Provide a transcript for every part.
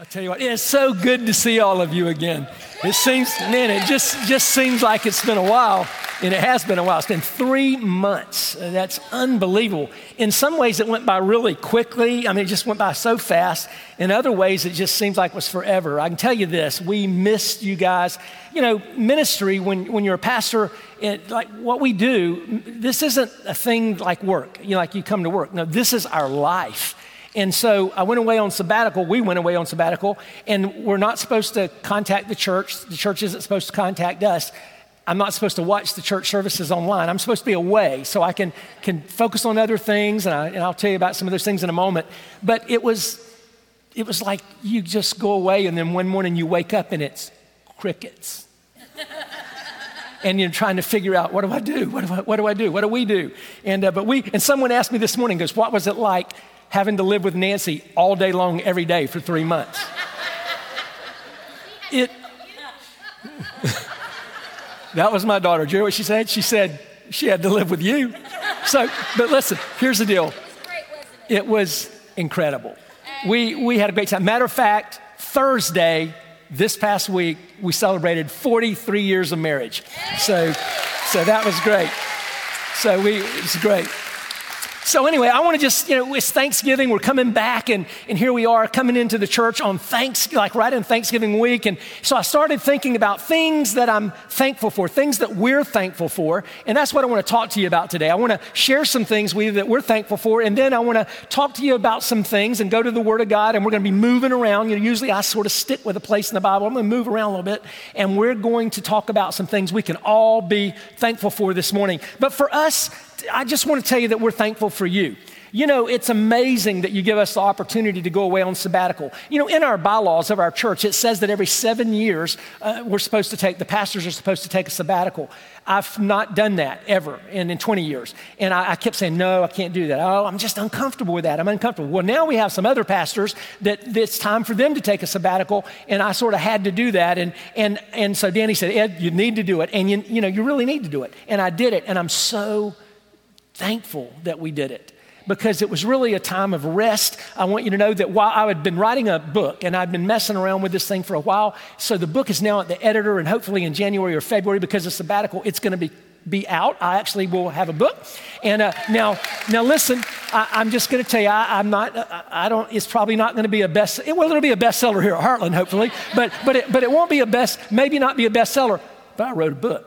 I tell you what, it's so good to see all of you again. It seems, man, it just, just seems like it's been a while, and it has been a while. It's been three months. That's unbelievable. In some ways, it went by really quickly. I mean, it just went by so fast. In other ways, it just seems like it was forever. I can tell you this we missed you guys. You know, ministry, when, when you're a pastor, it, like what we do, this isn't a thing like work, you know, like you come to work. No, this is our life. And so I went away on sabbatical. We went away on sabbatical, and we're not supposed to contact the church. The church isn't supposed to contact us. I'm not supposed to watch the church services online. I'm supposed to be away so I can, can focus on other things, and, I, and I'll tell you about some of those things in a moment. But it was, it was like you just go away, and then one morning you wake up and it's crickets. and you're trying to figure out what do I do? What do I, what do I do? What do we do? And uh, but we and someone asked me this morning, goes, what was it like having to live with Nancy all day long, every day for three months. It. that was my daughter. Do you know what she said? She said she had to live with you. So, but listen, here's the deal. It was incredible. We, we had a great time. Matter of fact, Thursday, this past week, we celebrated 43 years of marriage. So, so that was great. So we, it was great. So, anyway, I want to just, you know, it's Thanksgiving. We're coming back, and, and here we are coming into the church on thanks, like right in Thanksgiving week. And so I started thinking about things that I'm thankful for, things that we're thankful for. And that's what I want to talk to you about today. I want to share some things with you that we're thankful for. And then I want to talk to you about some things and go to the Word of God. And we're going to be moving around. You know, usually I sort of stick with a place in the Bible. I'm going to move around a little bit. And we're going to talk about some things we can all be thankful for this morning. But for us, I just want to tell you that we're thankful for you. You know, it's amazing that you give us the opportunity to go away on sabbatical. You know, in our bylaws of our church, it says that every seven years uh, we're supposed to take, the pastors are supposed to take a sabbatical. I've not done that ever in, in 20 years. And I, I, kept saying, no, I can't do that. Oh, I'm just uncomfortable with that. I'm uncomfortable. Well, now we have some other pastors that it's time for them to take a sabbatical. And I sort of had to do that. And, and, and so Danny said, Ed, you need to do it. And you, you know, you really need to do it. And I did it. And I'm so thankful that we did it because it was really a time of rest. I want you to know that while I had been writing a book and I'd been messing around with this thing for a while, so the book is now at the editor, and hopefully in January or February, because of sabbatical, it's going to be be out. I actually will have a book. And uh, now, now listen, I, am just going to tell you, I, am not, I, I, don't, it's probably not going to be a best, well, it'll be a bestseller here at Heartland, hopefully, but, but, it, but it won't be a best, maybe not be a bestseller, but I wrote a book.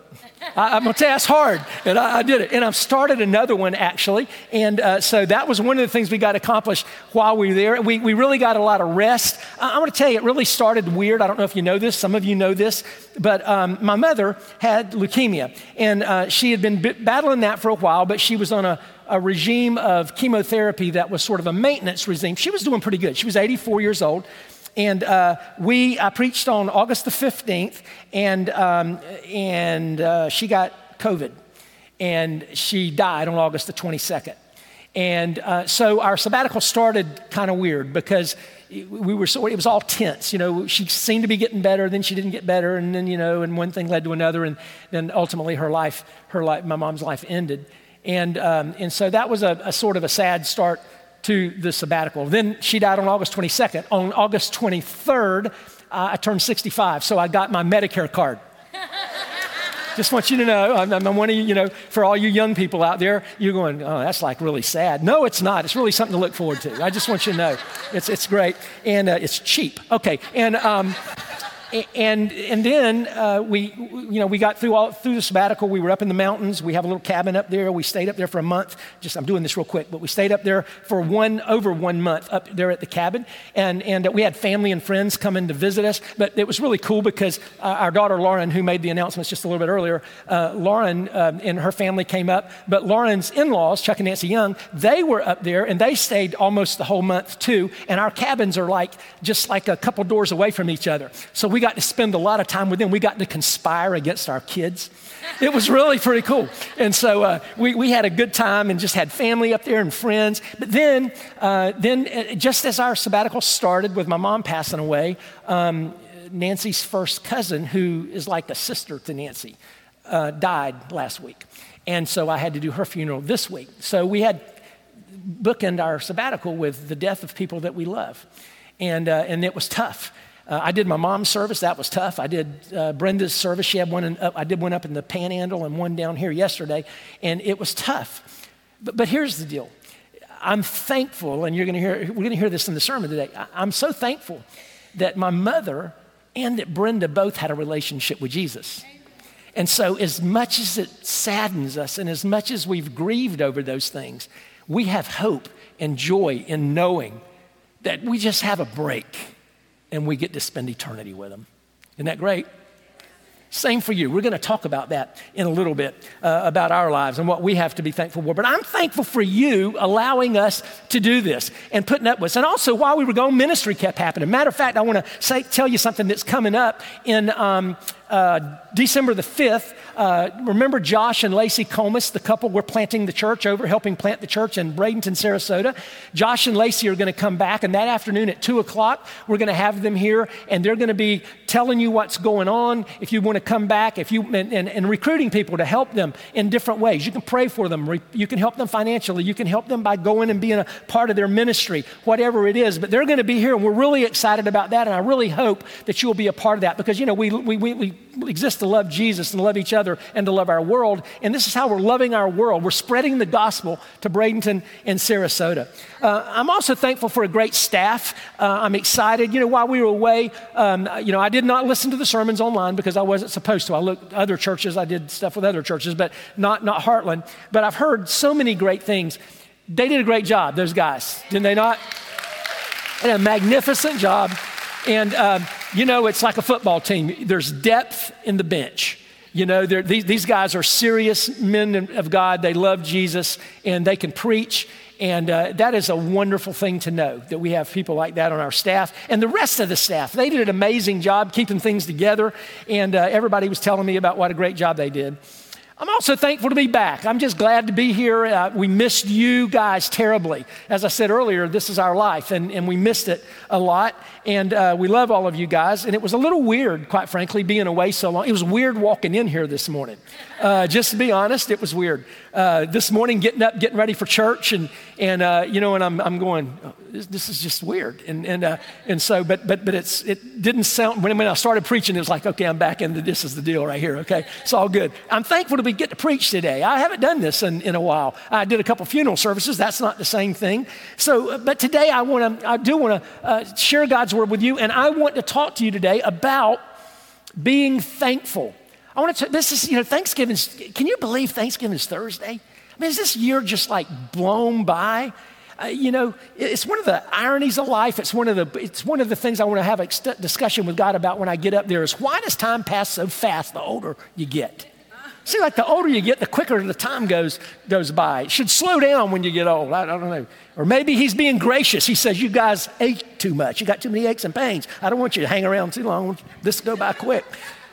I, am gonna tell you, that's hard. And I, I, did it. And I've started another one actually. And uh, so that was one of the things we got accomplished while we were there. We, we really got a lot of rest. I, am gonna tell you, it really started weird. I don't know if you know this, some of you know this, but um, my mother had leukemia. And uh, she had been b- battling that for a while, but she was on a, a regime of chemotherapy that was sort of a maintenance regime. She was doing pretty good. She was 84 years old. And uh, we, I preached on August the 15th, and, um, and uh, she got COVID. And she died on August the 22nd. And uh, so our sabbatical started kind of weird because we were so, it was all tense. You know, she seemed to be getting better, then she didn't get better, and then, you know, and one thing led to another, and then ultimately her life, her life, my mom's life ended. And, um, and so that was a, a sort of a sad start to the sabbatical. Then she died on August 22nd. On August 23rd, uh, I turned 65, so I got my Medicare card. Just want you to know, I'm, I'm, one of you, you know, for all you young people out there, you're going, oh, that's like really sad. No, it's not. It's really something to look forward to. I just want you to know. It's, it's great. And uh, it's cheap. Okay. And, um, and, and then uh, we, you know, we got through, all, through the sabbatical. We were up in the mountains. We have a little cabin up there. We stayed up there for a month. Just, I'm doing this real quick, but we stayed up there for one, over one month up there at the cabin. And, and uh, we had family and friends coming to visit us. But it was really cool because uh, our daughter Lauren, who made the announcements just a little bit earlier, uh, Lauren uh, and her family came up. But Lauren's in laws, Chuck and Nancy Young, they were up there and they stayed almost the whole month too. And our cabins are like just like a couple doors away from each other. So we got to spend a lot of time with them. We got to conspire against our kids. It was really pretty cool. And so uh, we, we had a good time and just had family up there and friends. But then, uh, then uh, just as our sabbatical started with my mom passing away, um, Nancy's first cousin, who is like a sister to Nancy, uh, died last week. And so I had to do her funeral this week. So we had bookend our sabbatical with the death of people that we love. and, uh, and it was tough. Uh, I did my mom's service. That was tough. I did uh, Brenda's service. She had one. In, uh, I did one up in the Panhandle and one down here yesterday, and it was tough. But, but here's the deal. I'm thankful, and you're going to hear. We're going to hear this in the sermon today. I, I'm so thankful that my mother and that Brenda both had a relationship with Jesus. And so, as much as it saddens us, and as much as we've grieved over those things, we have hope and joy in knowing that we just have a break and we get to spend eternity with them. Isn't that great? Same for you. We're going to talk about that in a little bit uh, about our lives and what we have to be thankful for. But I'm thankful for you allowing us to do this and putting up with us. And also, while we were going, ministry kept happening. Matter of fact, I want to say, tell you something that's coming up in um, uh, December the 5th. Uh, remember Josh and Lacey Comus, the couple we're planting the church over, helping plant the church in Bradenton, Sarasota. Josh and Lacey are going to come back, and that afternoon at 2 o'clock, we're going to have them here, and they're going to be telling you what's going on. If you want to come back, if you and, and, and recruiting people to help them in different ways. You can pray for them, you can help them financially, you can help them by going and being a part of their ministry, whatever it is. But they're going to be here, and we're really excited about that, and I really hope that you'll be a part of that because, you know, we, we, we, we exist to love Jesus and love each other and to love our world. And this is how we're loving our world. We're spreading the gospel to Bradenton and Sarasota. Uh, I'm also thankful for a great staff. Uh, I'm excited. You know, while we were away, um, you know, I did not listen to the sermons online because I wasn't supposed to. I looked other churches, I did stuff with other churches, but not, not Heartland. But I've heard so many great things. They did a great job, those guys, didn't they not? They did a magnificent job. And, um, you know, it's like a football team. There's depth in the bench. You know, these, these guys are serious men of God. They love Jesus and they can preach. And uh, that is a wonderful thing to know that we have people like that on our staff. And the rest of the staff, they did an amazing job keeping things together. And uh, everybody was telling me about what a great job they did. I'm also thankful to be back. I'm just glad to be here. Uh, we missed you guys terribly. As I said earlier, this is our life, and, and we missed it a lot. And uh, we love all of you guys. And it was a little weird, quite frankly, being away so long. It was weird walking in here this morning. Uh, just to be honest, it was weird. Uh, this morning, getting up, getting ready for church, and, and uh, you know, and I'm, I'm going, oh, this, this, is just weird. And, and, uh, and so, but, but, but it's, it didn't sound, when, when I started preaching, it was like, okay, I'm back into this is the deal right here, okay? It's all good. I'm thankful to be get to preach today. I haven't done this in, in a while. I did a couple funeral services. That's not the same thing. So, uh, but today I want to, I do want to uh, share God's word with you, and I want to talk to you today about being thankful. I want to, this is, you know, Thanksgiving, can you believe Thanksgiving is Thursday? I mean, is this year just like blown by? Uh, you know, it's one of the ironies of life. It's one of the, it's one of the things I want to have a discussion with God about when I get up there is why does time pass so fast the older you get? See, like the older you get, the quicker the time goes, goes by. It should slow down when you get old. I, I don't know. Or maybe he's being gracious. He says, You guys ate too much. You got too many aches and pains. I don't want you to hang around too long. This go by quick.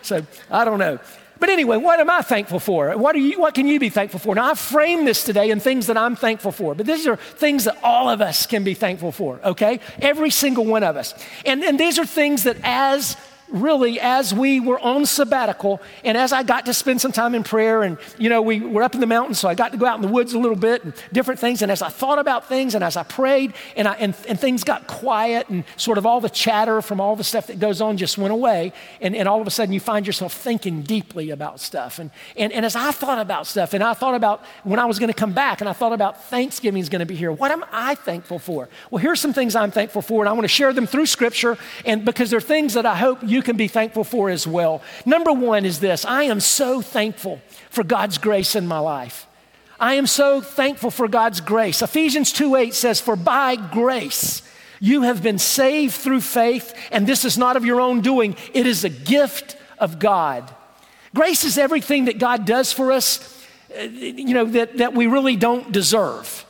So I don't know. But anyway, what am I thankful for? What, are you, what can you be thankful for? Now, I've framed this today in things that I'm thankful for, but these are things that all of us can be thankful for, okay? Every single one of us. And, and these are things that as really as we were on sabbatical and as I got to spend some time in prayer and you know we were up in the mountains so I got to go out in the woods a little bit and different things and as I thought about things and as I prayed and, I, and, and things got quiet and sort of all the chatter from all the stuff that goes on just went away and, and all of a sudden you find yourself thinking deeply about stuff and, and, and as I thought about stuff and I thought about when I was going to come back and I thought about Thanksgiving is going to be here what am I thankful for? Well here's some things I'm thankful for and I want to share them through scripture and because they're things that I hope you you can be thankful for as well. Number one is this I am so thankful for God's grace in my life. I am so thankful for God's grace. Ephesians 2 8 says, For by grace you have been saved through faith, and this is not of your own doing, it is a gift of God. Grace is everything that God does for us, uh, you know, that, that we really don't deserve.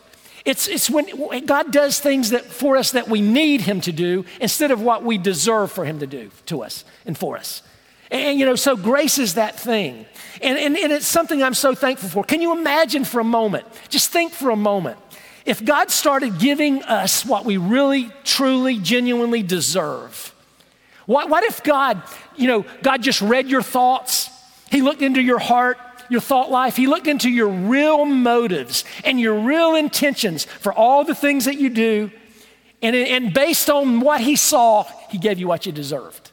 It's, it's when God does things that for us that we need Him to do instead of what we deserve for Him to do to us and for us. And, you know, so grace is that thing. And, and, and it's something I'm so thankful for. Can you imagine for a moment, just think for a moment, if God started giving us what we really, truly, genuinely deserve? What, what if God, you know, God just read your thoughts? He looked into your heart your thought life. He looked into your real motives and your real intentions for all the things that you do. And, and based on what he saw, he gave you what you deserved.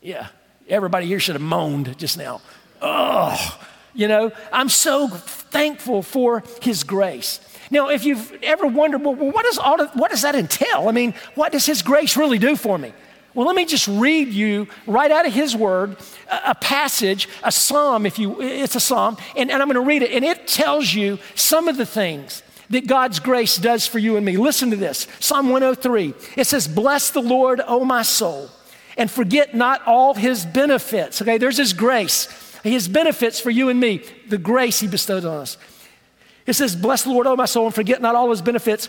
Yeah, everybody here should have moaned just now. Oh, you know, I'm so thankful for his grace. Now, if you've ever wondered, well, what, does all what does that entail? I mean, what does his grace really do for me? Well, let me just read you right out of his word a, a passage, a psalm, if you, it's a psalm, and, and I'm going to read it, and it tells you some of the things that God's grace does for you and me. Listen to this Psalm 103. It says, Bless the Lord, O my soul, and forget not all his benefits. Okay, there's his grace, his benefits for you and me, the grace he bestowed on us. It says, Bless the Lord, O my soul, and forget not all his benefits,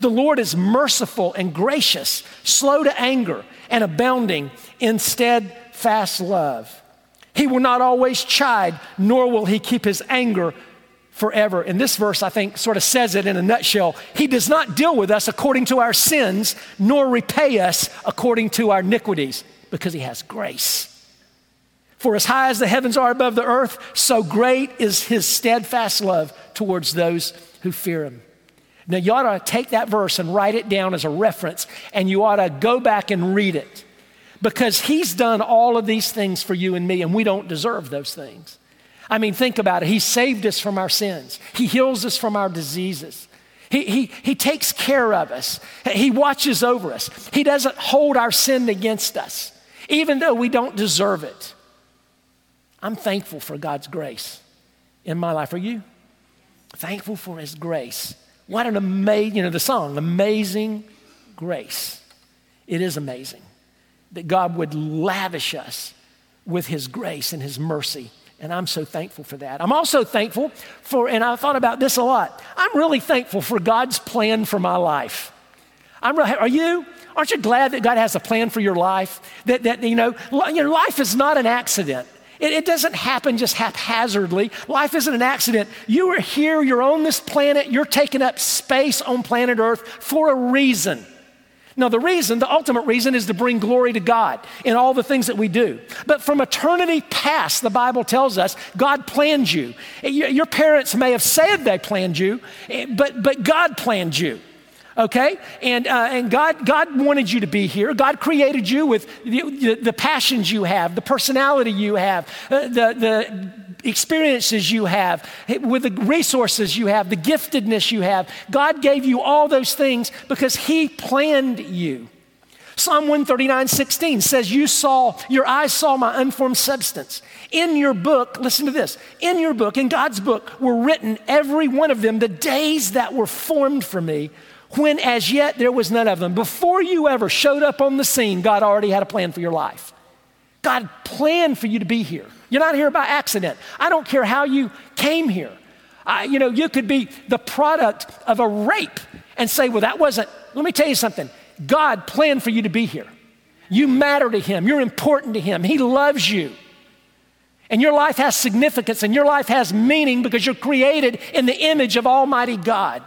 The Lord is merciful and gracious, slow to anger, and abounding in steadfast love. He will not always chide, nor will he keep his anger forever. And this verse, I think, sort of says it in a nutshell. He does not deal with us according to our sins, nor repay us according to our iniquities, because He has grace. For as high as the heavens are above the earth, so great is His steadfast love towards those who fear Him. Now, you ought to take that verse and write it down as a reference, and you ought to go back and read it because He's done all of these things for you and me, and we don't deserve those things. I mean, think about it. He saved us from our sins, He heals us from our diseases. He, he, he takes care of us. He watches over us. He doesn't hold our sin against us, even though we don't deserve it. I'm thankful for God's grace in my life. Are you? Thankful for His grace. What an amazing, you know, the song, Amazing Grace. It is amazing that God would lavish us with His grace and His mercy and I'm so thankful for that. I'm also thankful for, and I thought about this a lot, I'm really thankful for God's plan for my life. I'm really, are you? Aren't you glad that God has a plan for your life? That, that you know, your life is not an accident. It, it, doesn't happen just haphazardly. Life isn't an accident. You are here, you're on this planet, you're taking up space on planet Earth for a reason. Now, the reason, the ultimate reason, is to bring glory to God in all the things that we do. But from eternity past, the Bible tells us God planned you. Your parents may have said they planned you, eh, but, but God planned you. Okay? And, uh, and God, God wanted you to be here. God created you with the, the, passions you have, the personality you have, uh, the, the experiences you have, with the resources you have, the giftedness you have. God gave you all those things because He planned you. Psalm 139, 16 says, You saw, your eyes saw my unformed substance. In your book, listen to this, in your book, in God's book, were written every one of them, the days that were formed for me, when as yet there was none of them. Before you ever showed up on the scene, God already had a plan for your life. God planned for you to be here. You're not here by accident. I don't care how you came here. I, you know, you could be the product of a rape and say, well, that wasn't, let me tell you something. God planned for you to be here. You matter to Him, you're important to Him, He loves you. And your life has significance and your life has meaning because you're created in the image of Almighty God.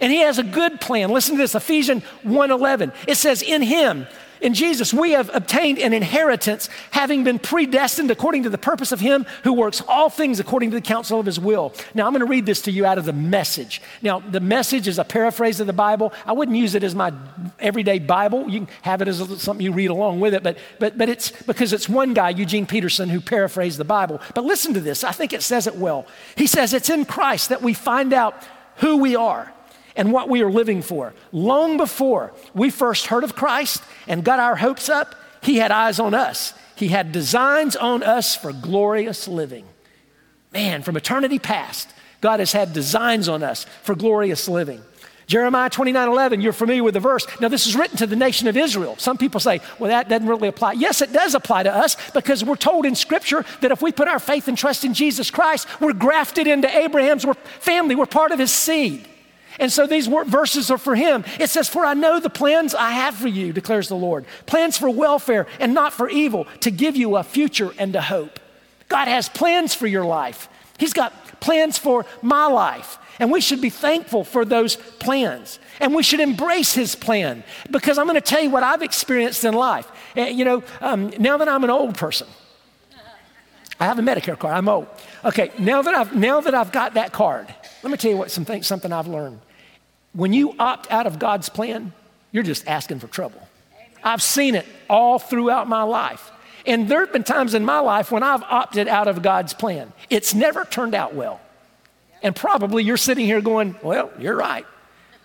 And he has a good plan. Listen to this, Ephesians 1:11. It says, "In him in Jesus, we have obtained an inheritance, having been predestined according to the purpose of Him who works all things according to the counsel of His will. Now, I'm going to read this to you out of the message. Now, the message is a paraphrase of the Bible. I wouldn't use it as my everyday Bible. You can have it as something you read along with it, but, but, but it's because it's one guy, Eugene Peterson, who paraphrased the Bible. But listen to this. I think it says it well. He says, It's in Christ that we find out who we are and what we are living for. Long before we first heard of Christ and got our hopes up, He had eyes on us. He had designs on us for glorious living. Man, from eternity past, God has had designs on us for glorious living. Jeremiah 29 11, you're familiar with the verse. Now, this is written to the nation of Israel. Some people say, well, that doesn't really apply. Yes, it does apply to us because we're told in Scripture that if we put our faith and trust in Jesus Christ, we're grafted into Abraham's family, we're part of his seed. And so these verses are for him. It says, For I know the plans I have for you, declares the Lord plans for welfare and not for evil, to give you a future and a hope. God has plans for your life, He's got plans for my life. And we should be thankful for those plans. And we should embrace His plan because I'm going to tell you what I've experienced in life. Eh, you know, um, now that I'm an old person, I have a Medicare card, I'm old. Okay, now that I've, now that I've got that card, let me tell you what something, something I've learned. When you opt out of God's plan, you're just asking for trouble. I've seen it all throughout my life. And there have been times in my life when I've opted out of God's plan. It's never turned out well. And probably you're sitting here going, Well, you're right,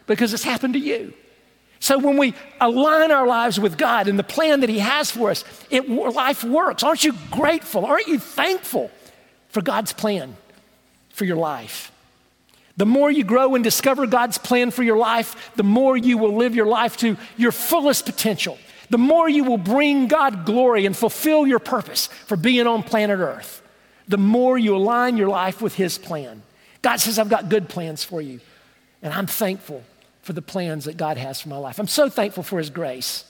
because it's happened to you. So when we align our lives with God and the plan that He has for us, it, life works. Aren't you grateful? Aren't you thankful for God's plan for your life? The more you grow and discover God's plan for your life, the more you will live your life to your fullest potential. The more you will bring God glory and fulfill your purpose for being on planet Earth. The more you align your life with His plan. God says, I've got good plans for you. And I'm thankful for the plans that God has for my life. I'm so thankful for His grace,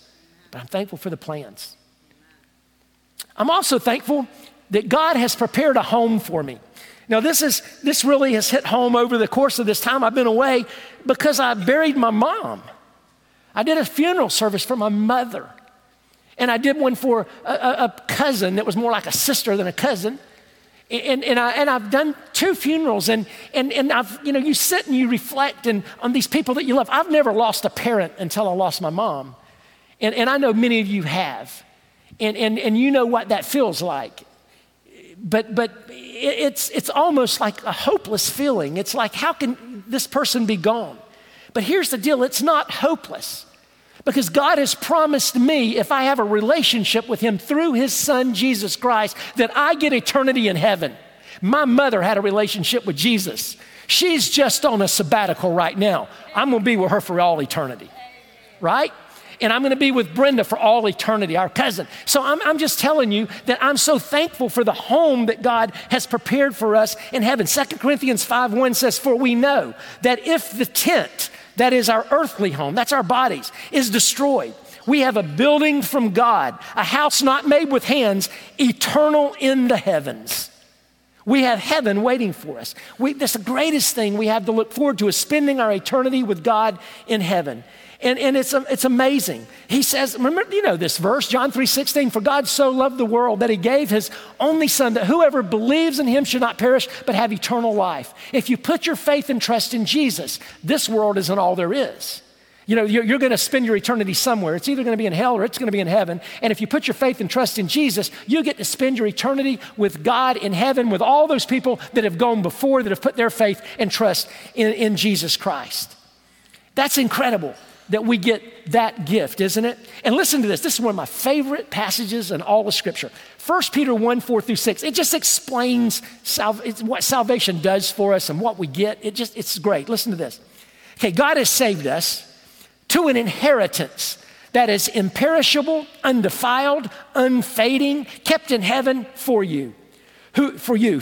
but I'm thankful for the plans. I'm also thankful that God has prepared a home for me. Now, this, is, this really has hit home over the course of this time I've been away because I buried my mom. I did a funeral service for my mother. And I did one for a, a, a cousin that was more like a sister than a cousin. And, and, I, and I've done two funerals, and, and, and I've, you know, you sit and you reflect and, on these people that you love. I've never lost a parent until I lost my mom. And, and I know many of you have. And, and, and you know what that feels like but, but it's, it's almost like a hopeless feeling. It's like, how can this person be gone? But here's the deal it's not hopeless because God has promised me, if I have a relationship with Him through His Son, Jesus Christ, that I get eternity in heaven. My mother had a relationship with Jesus. She's just on a sabbatical right now. I'm gonna be with her for all eternity, right? And I'm going to be with Brenda for all eternity, our cousin. So I'm, I'm just telling you that I'm so thankful for the home that God has prepared for us in heaven. 2 Corinthians 5 1 says, For we know that if the tent, that is our earthly home, that's our bodies, is destroyed, we have a building from God, a house not made with hands, eternal in the heavens. We have heaven waiting for us. We, that's the greatest thing we have to look forward to is spending our eternity with God in heaven. And, and it's, it's amazing. He says, remember, you know this verse, John 3 16, for God so loved the world that he gave his only son that whoever believes in him should not perish but have eternal life. If you put your faith and trust in Jesus, this world isn't all there is. You know, you're, you're going to spend your eternity somewhere. It's either going to be in hell or it's going to be in heaven. And if you put your faith and trust in Jesus, you get to spend your eternity with God in heaven with all those people that have gone before, that have put their faith and trust in, in Jesus Christ. That's incredible that we get that gift, isn't it? And listen to this. This is one of my favorite passages in all of Scripture. 1 Peter 1 4 through 6. It just explains sal- what salvation does for us and what we get. It just, it's great. Listen to this. Okay, God has saved us to an inheritance that is imperishable, undefiled, unfading, kept in heaven for you who, for you,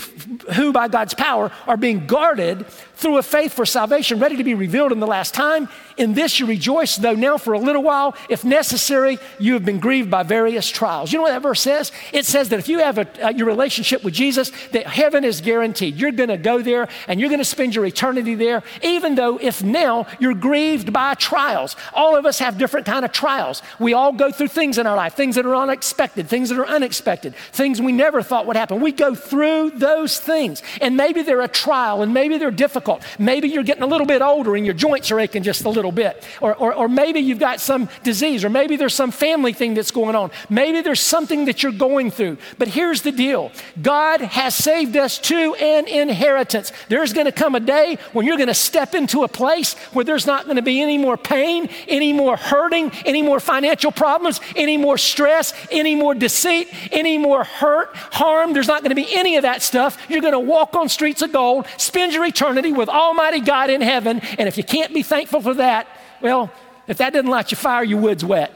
who by God's power are being guarded through a faith for salvation, ready to be revealed in the last time. In this you rejoice, though now for a little while, if necessary, you have been grieved by various trials. You know what that verse says? It says that if you have a, uh, your relationship with Jesus, that heaven is guaranteed. You're going to go there and you're going to spend your eternity there, even though if now you're grieved by trials. All of us have different kind of trials. We all go through things in our life, things that are unexpected, things that are unexpected, things we never thought would happen. We go through those things. And maybe they're a trial and maybe they're difficult. Maybe you're getting a little bit older and your joints are aching just a little bit. Or, or, or maybe you've got some disease, or maybe there's some family thing that's going on. Maybe there's something that you're going through. But here's the deal God has saved us to an inheritance. There's going to come a day when you're going to step into a place where there's not going to be any more pain, any more hurting, any more financial problems, any more stress, any more deceit, any more hurt, harm. There's not going to be any of that stuff. You're going to walk on streets of gold, spend your eternity with Almighty God in heaven. And if you can't be thankful for that, well, if that doesn't light your fire, your wood's wet.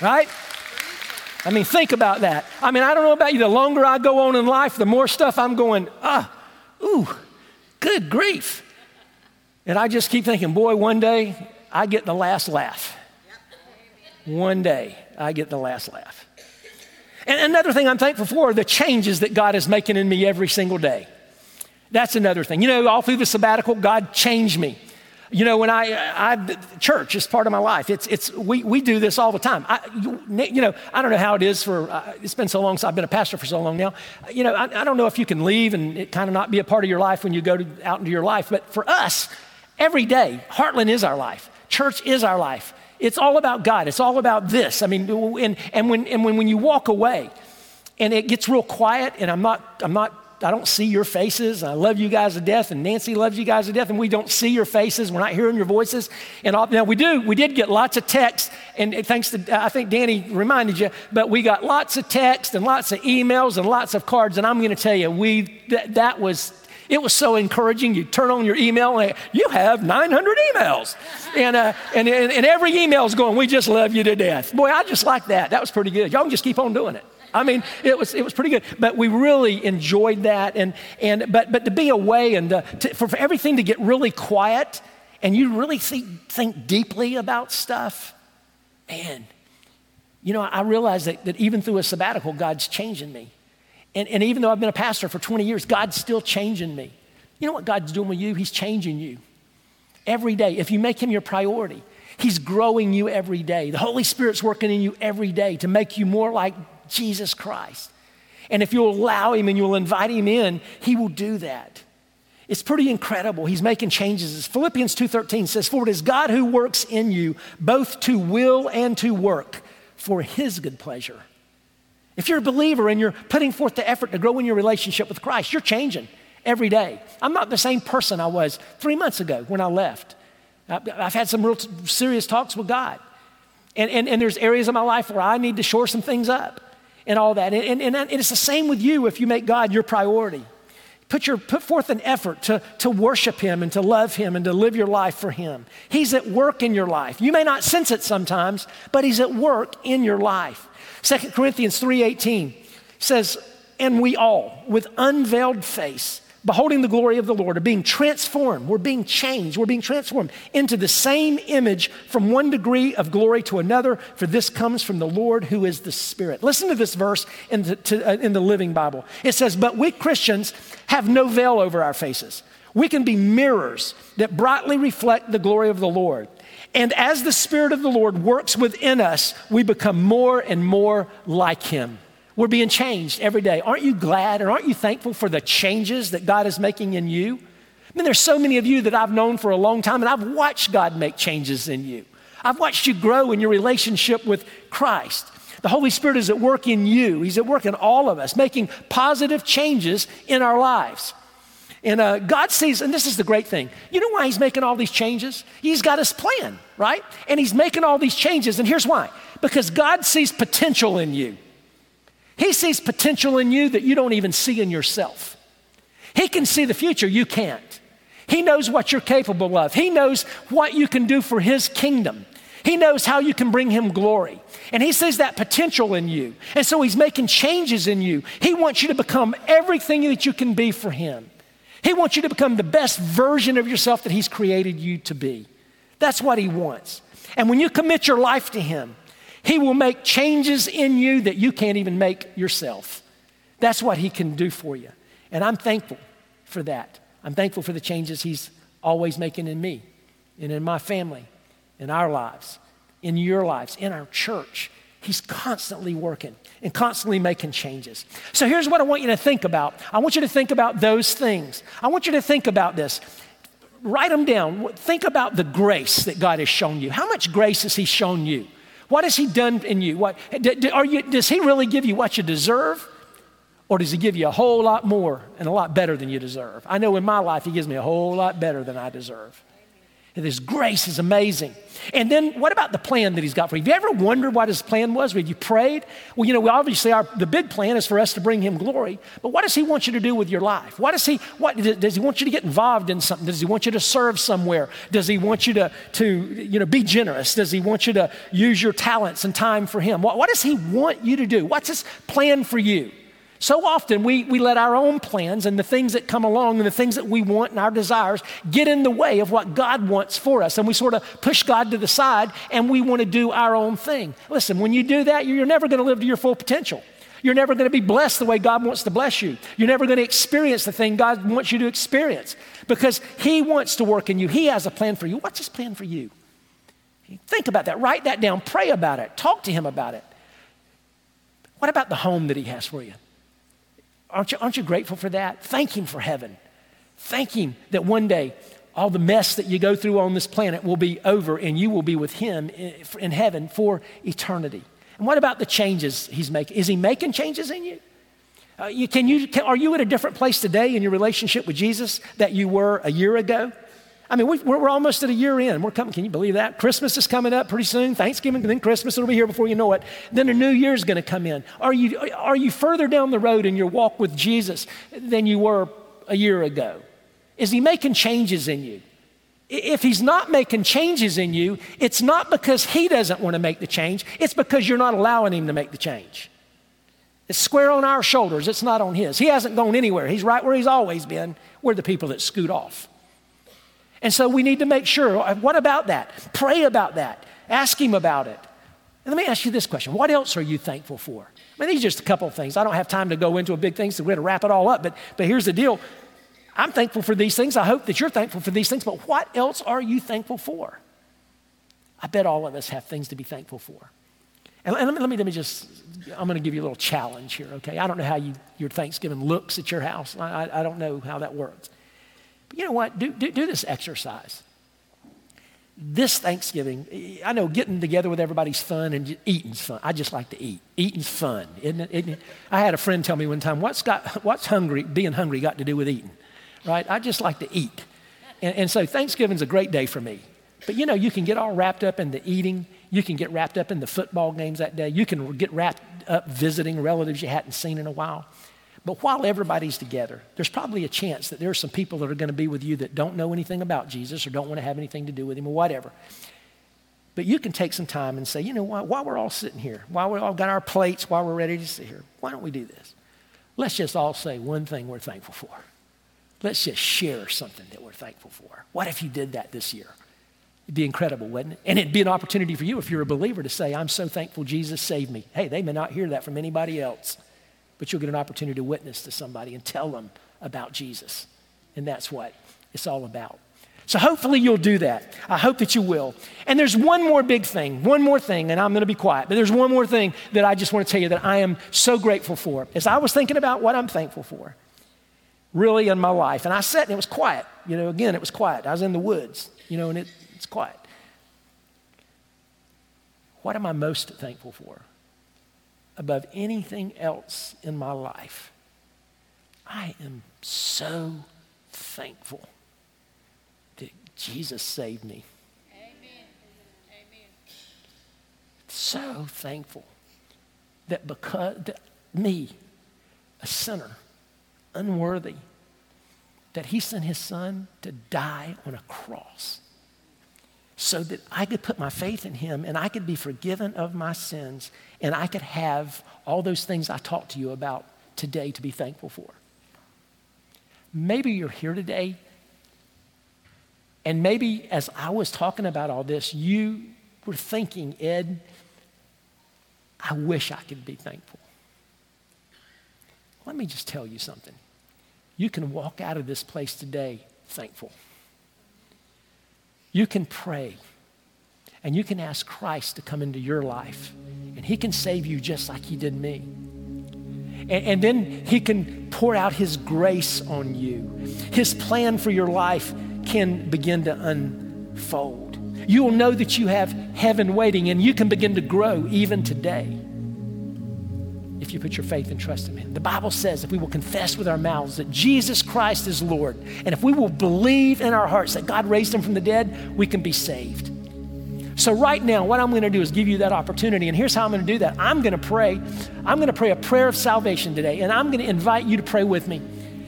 Right? I mean, think about that. I mean, I don't know about you. The longer I go on in life, the more stuff I'm going, ah, ooh, good grief. And I just keep thinking, boy, one day I get the last laugh. One day I get the last laugh. And another thing I'm thankful for are the changes that God is making in me every single day. That's another thing. You know, all through the sabbatical, God changed me. You know, when I, I church is part of my life. It's, it's, we, we do this all the time. I, you know, I don't know how it is for, uh, it's been so long since I've been a pastor for so long now. You know, I, I don't know if you can leave and it kind of not be a part of your life when you go to, out into your life. But for us, every day, Heartland is our life. Church is our life. It's all about God. It's all about this. I mean, and, and, when, and when, when you walk away and it gets real quiet and I'm not, I'm not I don't see your faces. I love you guys to death, and Nancy loves you guys to death, and we don't see your faces. We're not hearing your voices. And all, now we do. We did get lots of texts, and thanks to I think Danny reminded you, but we got lots of texts and lots of emails and lots of cards. And I'm going to tell you, we that was it was so encouraging. You turn on your email and you have 900 emails. And, uh, and, and, and every email is going, We just love you to death. Boy, I just like that. That was pretty good. Y'all can just keep on doing it. I mean, it was, it was pretty good. But we really enjoyed that. And, and, but, but to be away and to, to, for, for everything to get really quiet and you really think, think deeply about stuff, man, you know, I realize that, that even through a sabbatical, God's changing me. And, and even though I've been a pastor for 20 years, God's still changing me. You know what God's doing with you? He's changing you every day. If you make Him your priority, He's growing you every day. The Holy Spirit's working in you every day to make you more like Jesus Christ. And if you'll allow him and you'll invite him in, he will do that. It's pretty incredible. He's making changes. Philippians 2:13 says, "For it is God who works in you both to will and to work for his good pleasure." If you're a believer and you're putting forth the effort to grow in your relationship with Christ, you're changing every day. I'm not the same person I was 3 months ago when I left. I've had some real serious talks with God. And, and, and there's areas of my life where I need to shore some things up and all that. And, and, and it's the same with you if you make God your priority. Put, your, put forth an effort to, to worship Him and to love Him and to live your life for Him. He's at work in your life. You may not sense it sometimes, but He's at work in your life. 2 Corinthians 3.18 says, And we all, with unveiled face, beholding the glory of the Lord, are being transformed. We're being changed. We're being transformed into the same image from one degree of glory to another, for this comes from the Lord who is the Spirit. Listen to this verse in the, to, uh, in the Living Bible. It says, But we Christians have no veil over our faces. We can be mirrors that brightly reflect the glory of the Lord. And as the Spirit of the Lord works within us, we become more and more like Him. We're being changed every day. Aren't you glad and aren't you thankful for the changes that God is making in you? I mean, there's so many of you that I've known for a long time, and I've watched God make changes in you. I've watched you grow in your relationship with Christ. The Holy Spirit is at work in you, He's at work in all of us, making positive changes in our lives. And uh, God sees, and this is the great thing. You know why He's making all these changes? He's got His plan, right? And He's making all these changes, and here's why because God sees potential in you. He sees potential in you that you don't even see in yourself. He can see the future, you can't. He knows what you're capable of. He knows what you can do for His kingdom. He knows how you can bring Him glory. And He sees that potential in you. And so He's making changes in you. He wants you to become everything that you can be for Him. He wants you to become the best version of yourself that He's created you to be. That's what He wants. And when you commit your life to Him, he will make changes in you that you can't even make yourself. That's what He can do for you. And I'm thankful for that. I'm thankful for the changes He's always making in me and in my family, in our lives, in your lives, in our church. He's constantly working and constantly making changes. So here's what I want you to think about. I want you to think about those things. I want you to think about this. Write them down. Think about the grace that God has shown you. How much grace has He shown you? What has He done in you? What, you? Does He really give you what you deserve? Or does He give you a whole lot more and a lot better than you deserve? I know in my life He gives me a whole lot better than I deserve. His grace is amazing. And then what about the plan that He's got for you? Have you ever wondered what His plan was? Have you prayed? Well, you know, obviously our, the big plan is for us to bring Him glory. But what does He want you to do with your life? What does He, what, does He want you to get involved in something? Does He want you to serve somewhere? Does He want you to, to you know, be generous? Does He want you to use your talents and time for Him? What, what does He want you to do? What's His plan for you? So often we, we let our own plans and the things that come along and the things that we want and our desires get in the way of what God wants for us. And we sort of push God to the side and we want to do our own thing. Listen, when you do that, you're never going to live to your full potential. You're never going to be blessed the way God wants to bless you. You're never going to experience the thing God wants you to experience because He wants to work in you. He has a plan for you. What's His plan for you? Think about that. Write that down. Pray about it. Talk to Him about it. What about the home that He has for you? Aren't you, aren't you grateful for that? Thank Him for heaven. Thank Him that one day all the mess that you go through on this planet will be over and you will be with Him in heaven for eternity. And what about the changes He's making? Is He making changes in you? Uh, you, can you can, are you at a different place today in your relationship with Jesus that you were a year ago? I mean, we, are almost at a year in. We're coming. Can you believe that? Christmas is coming up pretty soon. Thanksgiving, then Christmas will be here before you know it. Then a new year is going to come in. Are you are you further down the road in your walk with Jesus than you were a year ago? Is He making changes in you? If He's not making changes in you, it's not because He doesn't want to make the change. It's because you're not allowing Him to make the change. It's square on our shoulders. It's not on His. He hasn't gone anywhere. He's right where He's always been. We're the people that scoot off. And so we need to make sure uh, what about that? Pray about that. Ask Him about it. And let me ask you this question What else are you thankful for? I mean, these are just a couple of things. I don't have time to go into a big thing, so we're going to wrap it all up. But, but here's the deal I'm thankful for these things. I hope that you're thankful for these things. But what else are you thankful for? I bet all of us have things to be thankful for. And let me, let me, let me just, I'm going to give you a little challenge here, okay? I don't know how you, your Thanksgiving looks at your house. I, I, I don't know how that works you know what? Do, do, do this exercise. This Thanksgiving, I know getting together with everybody's fun and eating's fun. I just like to eat. Eating's fun, isn't it? Isn't it? I had a friend tell me one time, what's, got, what's hungry, being hungry got to do with eating? Right? I just like to eat. And, and so Thanksgiving's a great day for me. But you know, you can get all wrapped up in the eating. You can get wrapped up in the football games that day. You can get wrapped up visiting relatives you hadn't seen in a while. But while everybody's together, there's probably a chance that there are some people that are going to be with you that don't know anything about Jesus or don't want to have anything to do with him or whatever. But you can take some time and say, you know what, while we're all sitting here, while we all got our plates, while we're ready to sit here, why don't we do this? Let's just all say one thing we're thankful for. Let's just share something that we're thankful for. What if you did that this year? It'd be incredible, wouldn't it? And it'd be an opportunity for you if you're a believer to say, I'm so thankful Jesus saved me. Hey, they may not hear that from anybody else but you'll get an opportunity to witness to somebody and tell them about Jesus. And that's what it's all about. So hopefully you'll do that. I hope that you will. And there's one more big thing, one more thing, and I'm going to be quiet, but there's one more thing that I just want to tell you that I am so grateful for. As I was thinking about what I'm thankful for, really in my life, and I sat and it was quiet. You know, again, it was quiet. I was in the woods, you know, and it, it's quiet. What am I most thankful for? Above anything else in my life. I am so thankful that Jesus saved me. Amen. Amen. So thankful that because that me, a sinner, unworthy, that he sent his son to die on a cross so that I could put my faith in him and I could be forgiven of my sins and I could have all those things I talked to you about today to be thankful for. Maybe you're here today and maybe as I was talking about all this, you were thinking, Ed, I wish I could be thankful. Let me just tell you something. You can walk out of this place today thankful. You can pray and you can ask Christ to come into your life, and He can save you just like He did me. And, and, then He can pour out His grace on you. His plan for your life can begin to unfold. You will know that you have heaven waiting, and you can begin to grow even today you put your faith and trust in Him. The Bible says if we will confess with our mouths that Jesus Christ is Lord, and if we will believe in our hearts that God raised Him from the dead, we can be saved. So, right now, what I'm going to do is give you that opportunity. And here's how I'm going to do that I'm going to pray. I'm going to pray a prayer of salvation today, and I'm going to invite you to pray with me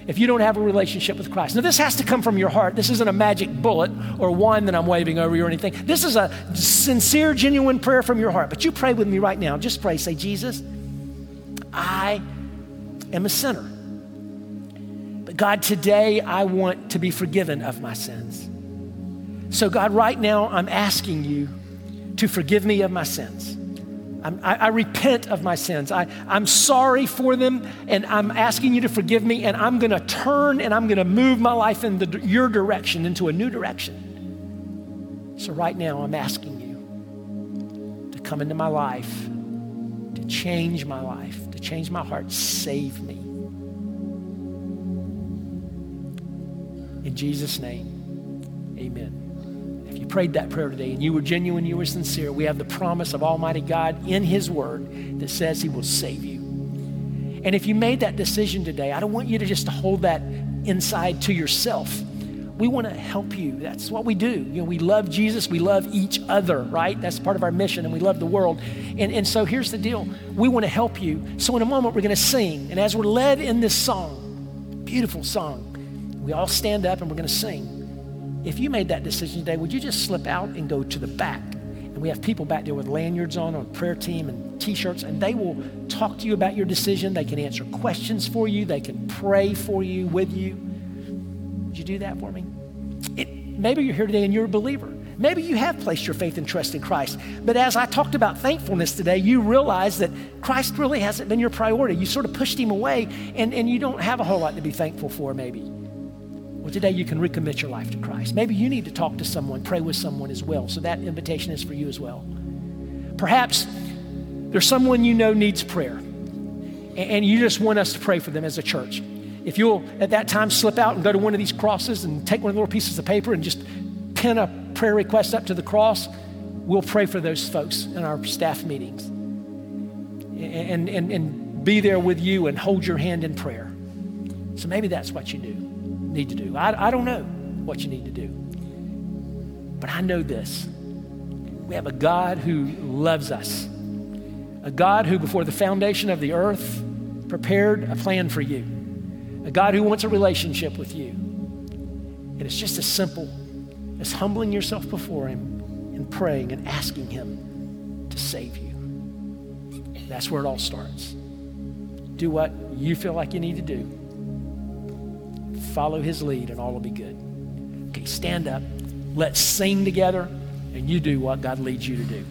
if you don't have a relationship with Christ. Now, this has to come from your heart. This isn't a magic bullet or one that I'm waving over you or anything. This is a sincere, genuine prayer from your heart. But you pray with me right now. Just pray. Say, Jesus, I am a sinner. But God, today I want to be forgiven of my sins. So, God, right now I'm asking you to forgive me of my sins. I, I, repent of my sins. I, I'm sorry for them, and I'm asking you to forgive me, and I'm going to turn and I'm going to move my life in the, your direction, into a new direction. So, right now, I'm asking you to come into my life, to change my life, change my heart. Save me. In Jesus' name, amen If you prayed that prayer today and you were genuine, you were sincere, we have the promise of Almighty God in His Word that says He will save you. And if you made that decision today, I don't want you to just hold that inside to yourself. We want to help you. That's what we do. You know, we love Jesus, we love each other, right? That's part of our mission, and we love the world. And, and so here's the deal we want to help you. So in a moment, we're going to sing. And as we're led in this song, beautiful song, we all stand up and we're going to sing. If you made that decision today, would you just slip out and go to the back? And we have people back there with lanyards on, on prayer team and t-shirts, and they will talk to you about your decision. They can answer questions for you. They can pray for you, with you. Would you do that for me? It, maybe you're here today and you're a believer. Maybe you have placed your faith and trust in Christ. But as I talked about thankfulness today, you realize that Christ really hasn't been your priority. You sort of pushed him away, and, and you don't have a whole lot to be thankful for, maybe. Well, today you can recommit your life to Christ. Maybe you need to talk to someone, pray with someone as well. So that invitation is for you as well. Perhaps there's someone you know needs prayer, and you just want us to pray for them as a church. If you'll at that time slip out and go to one of these crosses and take one of the little pieces of paper and just pin a prayer request up to the cross, we'll pray for those folks in our staff meetings and, and, and be there with you and hold your hand in prayer. So maybe that's what you do need to do. I, I don't know what you need to do. But I know this we have a God who loves us, a God who, before the foundation of the earth, prepared a plan for you, a God who wants a relationship with you. And it's just as simple as humbling yourself before Him and praying and asking Him to save you. That's where it all starts. Do what you feel like you need to do follow his lead, and all will be good. Okay, stand up. Let's sing together, and you do what God leads you to do.